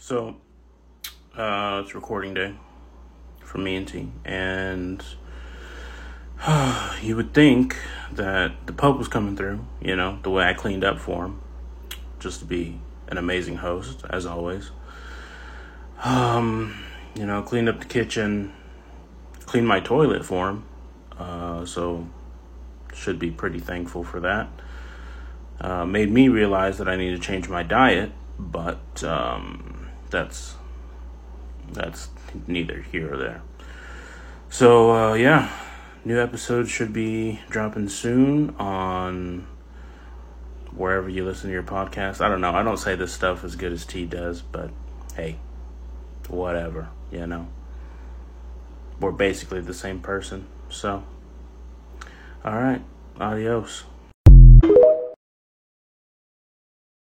So, uh, it's recording day for me and T, and uh, you would think that the Pope was coming through, you know, the way I cleaned up for him, just to be an amazing host, as always. Um, you know, cleaned up the kitchen, cleaned my toilet for him, uh, so should be pretty thankful for that. Uh, made me realize that I need to change my diet, but um, that's that's neither here or there. So uh, yeah, new episodes should be dropping soon on wherever you listen to your podcast. I don't know. I don't say this stuff as good as T does, but hey, whatever. You know, we're basically the same person. So, all right, adios.